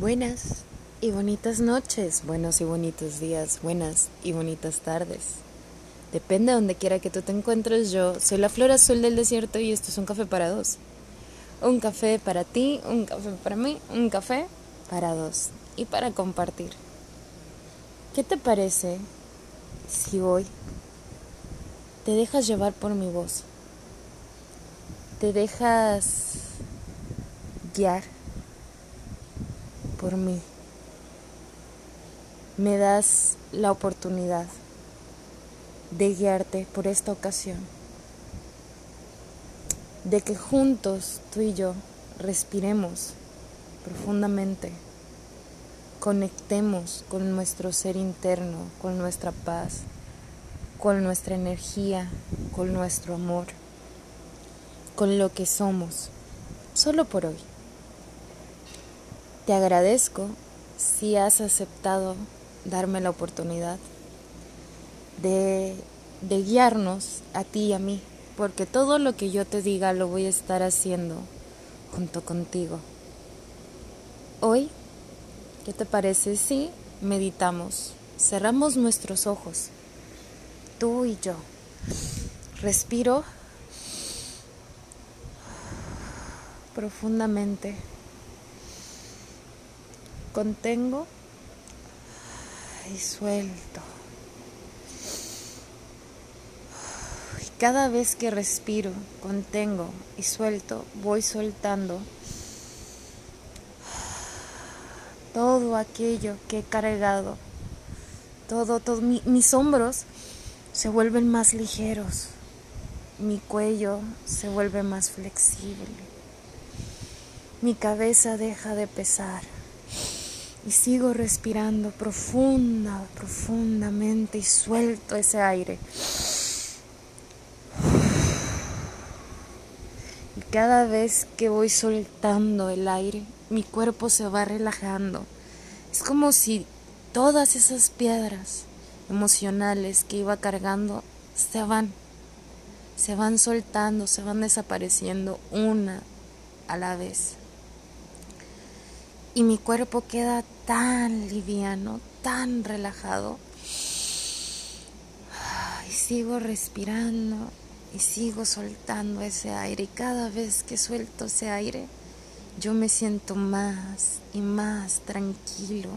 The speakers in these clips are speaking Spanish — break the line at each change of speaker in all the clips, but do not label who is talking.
Buenas y bonitas noches, buenos y bonitos días, buenas y bonitas tardes. Depende de donde quiera que tú te encuentres, yo soy la flor azul del desierto y esto es un café para dos. Un café para ti, un café para mí, un café para dos y para compartir. ¿Qué te parece si hoy te dejas llevar por mi voz? Te dejas guiar por mí. Me das la oportunidad de guiarte por esta ocasión. De que juntos tú y yo respiremos profundamente. Conectemos con nuestro ser interno, con nuestra paz, con nuestra energía, con nuestro amor, con lo que somos, solo por hoy. Te agradezco si has aceptado darme la oportunidad de, de, guiarnos a ti y a mí, porque todo lo que yo te diga lo voy a estar haciendo junto contigo. Hoy, ¿qué te parece si meditamos? Cerramos nuestros ojos, tú y yo. Respiro profundamente contengo y suelto. Y cada vez que respiro, contengo y suelto, voy soltando todo aquello que he cargado. Todo, todo, mis hombros se vuelven más ligeros. Mi cuello se vuelve más flexible. Mi cabeza deja de pesar y sigo respirando profunda, profundamente y suelto ese aire. Y cada vez que voy soltando el aire, mi cuerpo se va relajando. Es como si todas esas piedras emocionales que iba cargando se van, se van soltando, se van desapareciendo una a la vez y mi cuerpo queda tan liviano, tan relajado. Y sigo respirando y sigo soltando ese aire y cada vez que suelto ese aire yo me siento más y más tranquilo,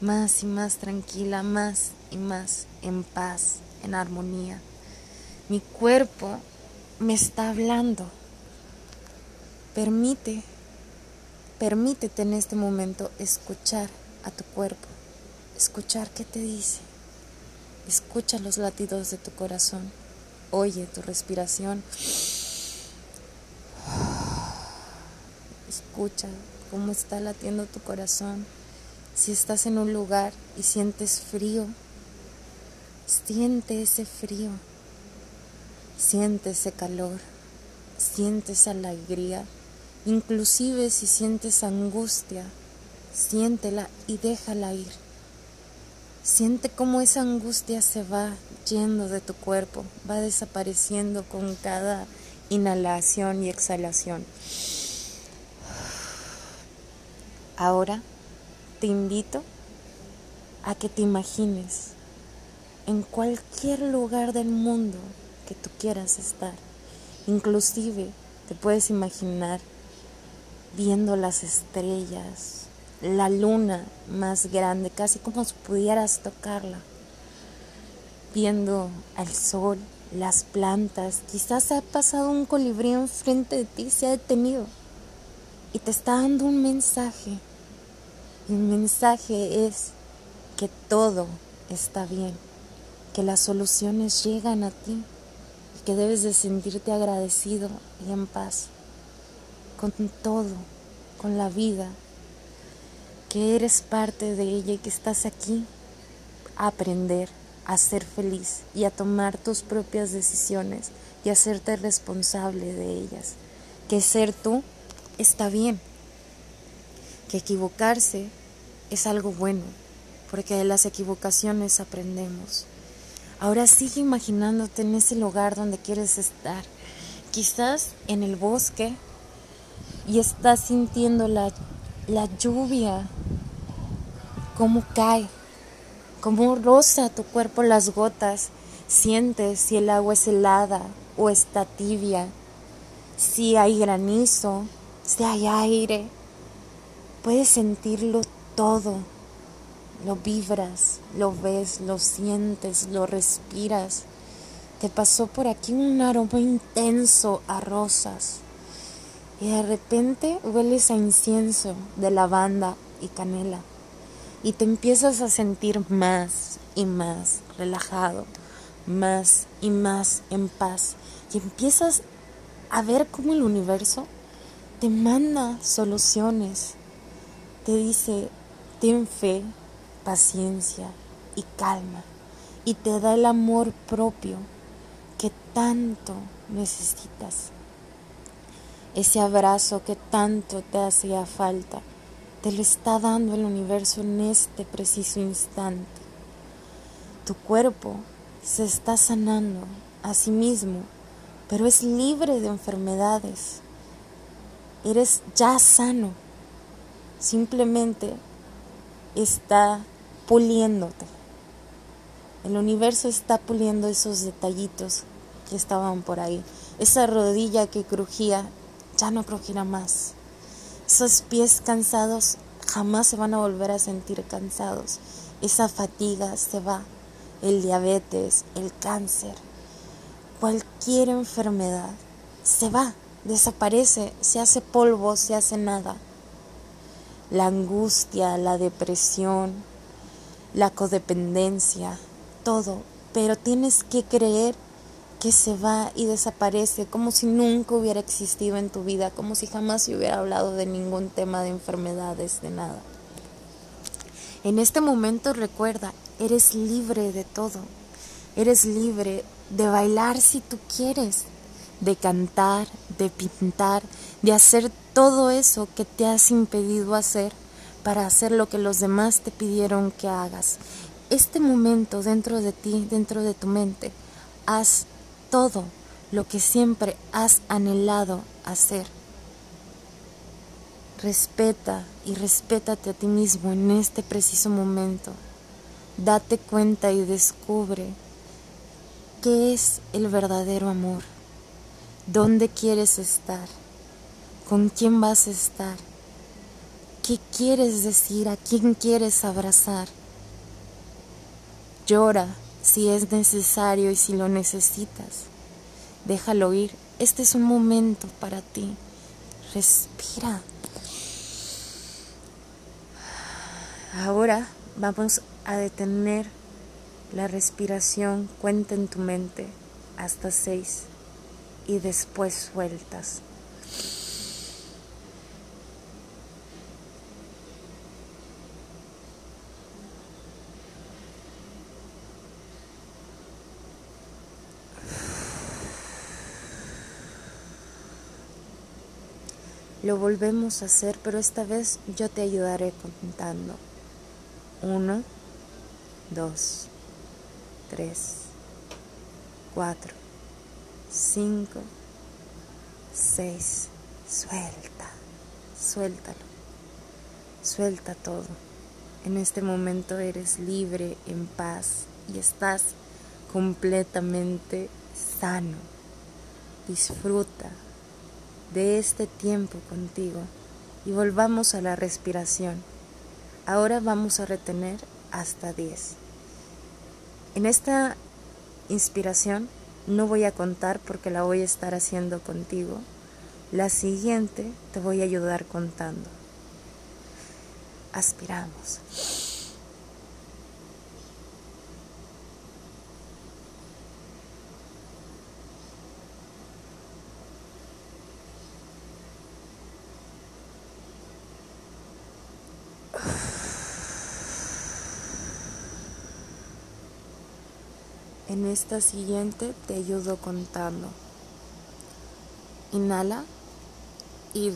más y más tranquila, más y más en paz, en armonía. Mi cuerpo me está hablando. Permite Permítete en este momento escuchar a tu cuerpo, escuchar qué te dice. Escucha los latidos de tu corazón, oye tu respiración. Escucha cómo está latiendo tu corazón. Si estás en un lugar y sientes frío, siente ese frío, siente ese calor, siente esa alegría Inclusive si sientes angustia, siéntela y déjala ir. Siente cómo esa angustia se va yendo de tu cuerpo, va desapareciendo con cada inhalación y exhalación. Ahora te invito a que te imagines en cualquier lugar del mundo que tú quieras estar. Inclusive te puedes imaginar viendo las estrellas, la luna más grande, casi como si pudieras tocarla, viendo al sol, las plantas, quizás ha pasado un colibrí enfrente de ti, se ha detenido y te está dando un mensaje. El mensaje es que todo está bien, que las soluciones llegan a ti y que debes de sentirte agradecido y en paz con todo, con la vida, que eres parte de ella y que estás aquí a aprender, a ser feliz y a tomar tus propias decisiones y a hacerte responsable de ellas. Que ser tú está bien, que equivocarse es algo bueno, porque de las equivocaciones aprendemos. Ahora sigue imaginándote en ese lugar donde quieres estar, quizás en el bosque, y estás sintiendo la, la lluvia. Cómo cae, cómo roza tu cuerpo las gotas, sientes si el agua es helada o está tibia, si hay granizo, si hay aire, puedes sentirlo todo, lo vibras, lo ves, lo sientes, lo respiras. Te pasó por aquí un aroma intenso a rosas y de repente hueles a incienso de lavanda y canela y te empiezas a sentir más y más relajado, más y más en paz y empiezas a ver cómo el universo te manda soluciones, te dice, ten fe, paciencia y calma y te da el amor propio que tanto necesitas. Ese abrazo que tanto te hacía falta, te lo está dando el universo en este preciso instante. Tu cuerpo se está sanando a sí mismo, pero es libre de enfermedades. Eres ya sano. Simplemente está puliéndote. El universo está puliendo esos detallitos que estaban por ahí. Esa rodilla que crujía ya no crujirá más. Esos pies cansados jamás se van a volver a sentir cansados. Esa fatiga se va. El diabetes, el cáncer, cualquier enfermedad se va, desaparece, se hace polvo, se hace nada. La angustia, la depresión, la codependencia, todo. Pero tienes que creer que se va y desaparece como si nunca hubiera existido en tu vida, como si jamás se hubiera hablado de ningún tema de enfermedades, de nada. En este momento recuerda, eres libre de todo. Eres libre de bailar si tú quieres, de cantar, de pintar, de hacer todo eso que te has impedido hacer para hacer lo que los demás te pidieron que hagas. Este momento dentro de ti, dentro de tu mente, haz todo lo que siempre has anhelado hacer. Respeta y respétate a ti mismo en este preciso momento. Date cuenta y descubre qué es el verdadero amor, dónde quieres estar, con quién vas a estar, qué quieres decir, a quién quieres abrazar. Llora si es necesario y si lo necesitas. Déjalo ir. Este es un momento para ti. Respira. Ahora vamos a detener la respiración. Cuenta en tu mente hasta seis y después sueltas. Lo volvemos a hacer, pero esta vez yo te ayudaré contando. Uno, dos, tres, cuatro, cinco, seis. Suelta, suéltalo, suelta todo. En este momento eres libre, en paz y estás completamente sano. Disfruta, de este tiempo contigo y volvamos a la respiración. Ahora vamos a retener hasta 10. En esta inspiración no voy a contar porque la voy a estar haciendo contigo. La siguiente te voy a ayudar contando. Aspiramos. En esta siguiente te ayudo contando. Inhala y,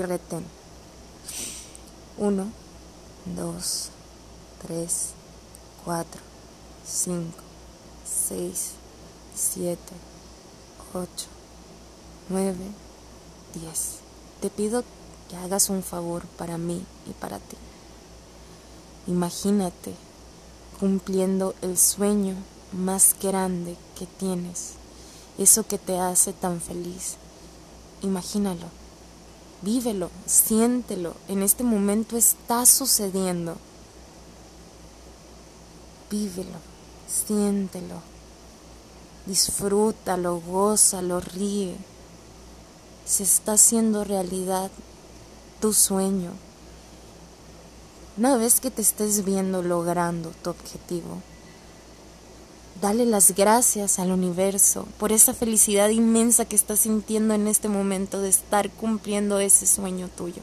retén. 1, 2, 3, 4, 5, 6, 7, 8, 9, 10. Te pido que hagas un favor para mí y para ti. Imagínate cumpliendo el sueño más grande que tienes, eso que te hace tan feliz. Imagínalo, vívelo, siéntelo, en este momento está sucediendo. Vívelo, siéntelo, disfrútalo, gózalo, ríe. Se está haciendo realidad tu sueño. Una vez que te estés viendo logrando tu objetivo, dale las gracias al universo por esa felicidad inmensa que estás sintiendo en este momento de estar cumpliendo ese sueño tuyo.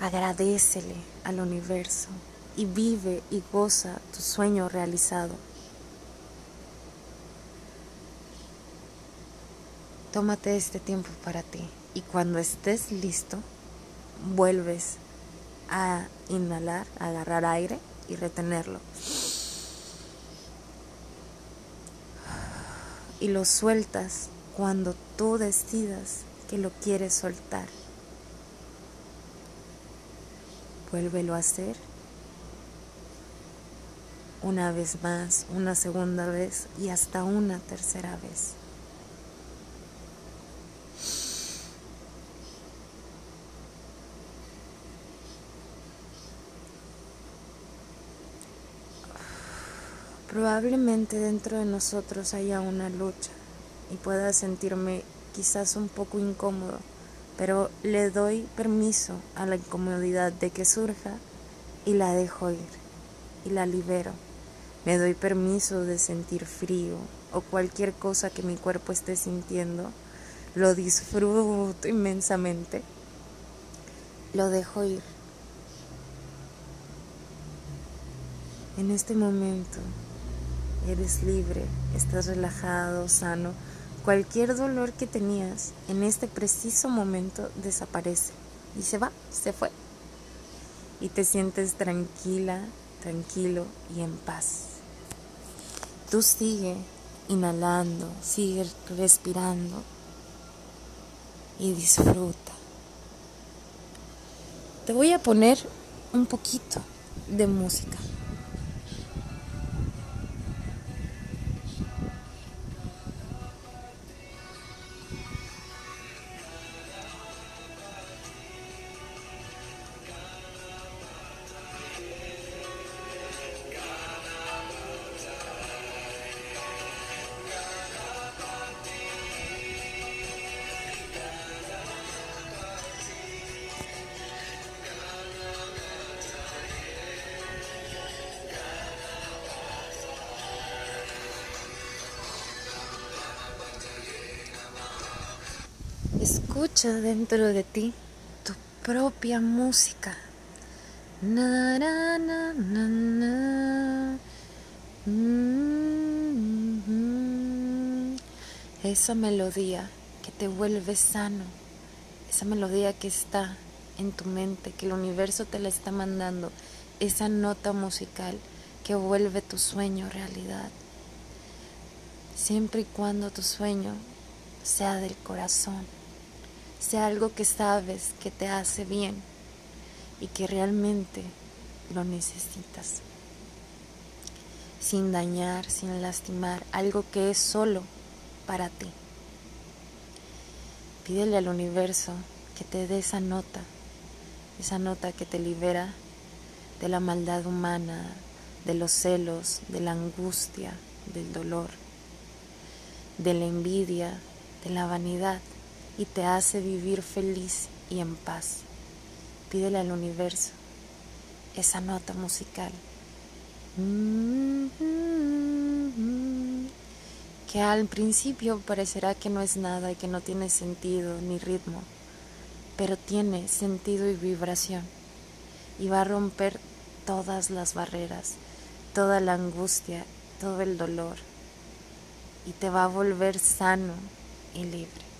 Agradecele al universo y vive y goza tu sueño realizado. Tómate este tiempo para ti y cuando estés listo, vuelves a inhalar, a agarrar aire y retenerlo. Y lo sueltas cuando tú decidas que lo quieres soltar. Vuélvelo a hacer una vez más, una segunda vez y hasta una tercera vez. Probablemente dentro de nosotros haya una lucha y pueda sentirme quizás un poco incómodo, pero le doy permiso a la incomodidad de que surja y la dejo ir y la libero. Me doy permiso de sentir frío o cualquier cosa que mi cuerpo esté sintiendo. Lo disfruto inmensamente. Lo dejo ir. En este momento eres libre, estás relajado, sano. Cualquier dolor que tenías en este preciso momento desaparece y se va, se fue. Y te sientes tranquila, tranquilo y en paz. Tú sigue inhalando, sigue respirando y disfruta. Te voy a poner un poquito de música. Escucha dentro de ti tu propia música. Na, mm-hmm. Esa melodía que te vuelve sano, esa melodía que está en tu mente, que el universo te la está mandando, esa nota musical que vuelve tu sueño realidad. Siempre y cuando tu sueño sea del corazón sea algo que sabes que te hace bien y que realmente lo necesitas. Sin dañar, sin lastimar, algo que es solo para ti. Pídele al universo que te dé esa nota, esa nota que te libera de la maldad humana, de los celos, de la angustia, del dolor, de la envidia, de la vanidad y te hace vivir feliz y en paz. Pídele al universo esa nota musical que al principio parecerá que no es nada y que no tiene sentido ni ritmo, pero tiene sentido y vibración y va a romper todas las barreras, toda la angustia, todo el dolor y te va a volver sano y libre.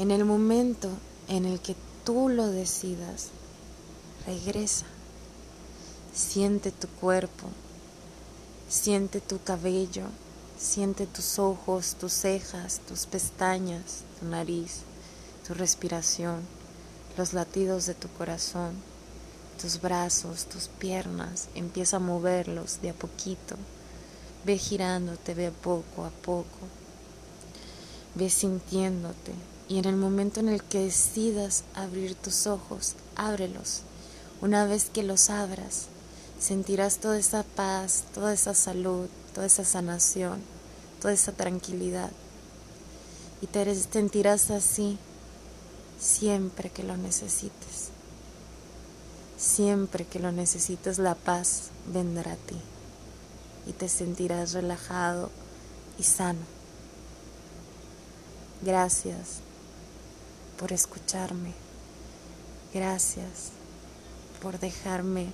En el momento en el que tú lo decidas, regresa. Siente tu cuerpo, siente tu cabello, siente tus ojos, tus cejas, tus pestañas, tu nariz, tu respiración, los latidos de tu corazón, tus brazos, tus piernas, empieza a moverlos de a poquito. Ve girándote, ve poco a poco. Ve sintiéndote. Y en el momento en el que decidas abrir tus ojos, ábrelos. Una vez que los abras, sentirás toda esa paz, toda esa salud, toda esa sanación, toda esa tranquilidad. Y te sentirás así siempre que lo necesites. Siempre que lo necesites, la paz vendrá a ti y te sentirás relajado y sano. Gracias por escucharme. Gracias por dejarme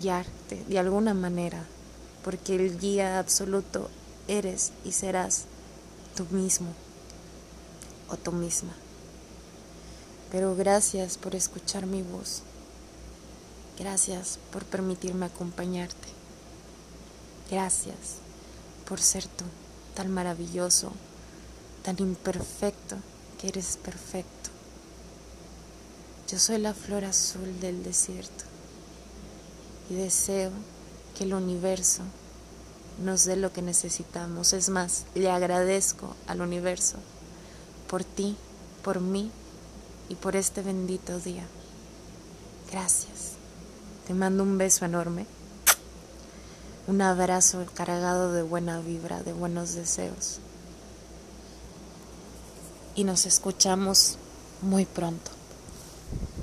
guiarte de alguna manera, porque el guía absoluto eres y serás tú mismo o tú misma. Pero gracias por escuchar mi voz. Gracias por permitirme acompañarte. Gracias por ser tú, tan maravilloso, tan imperfecto, eres perfecto. Yo soy la flor azul del desierto y deseo que el universo nos dé lo que necesitamos. Es más, le agradezco al universo por ti, por mí y por este bendito día. Gracias. Te mando un beso enorme, un abrazo cargado de buena vibra, de buenos deseos. Y nos escuchamos muy pronto.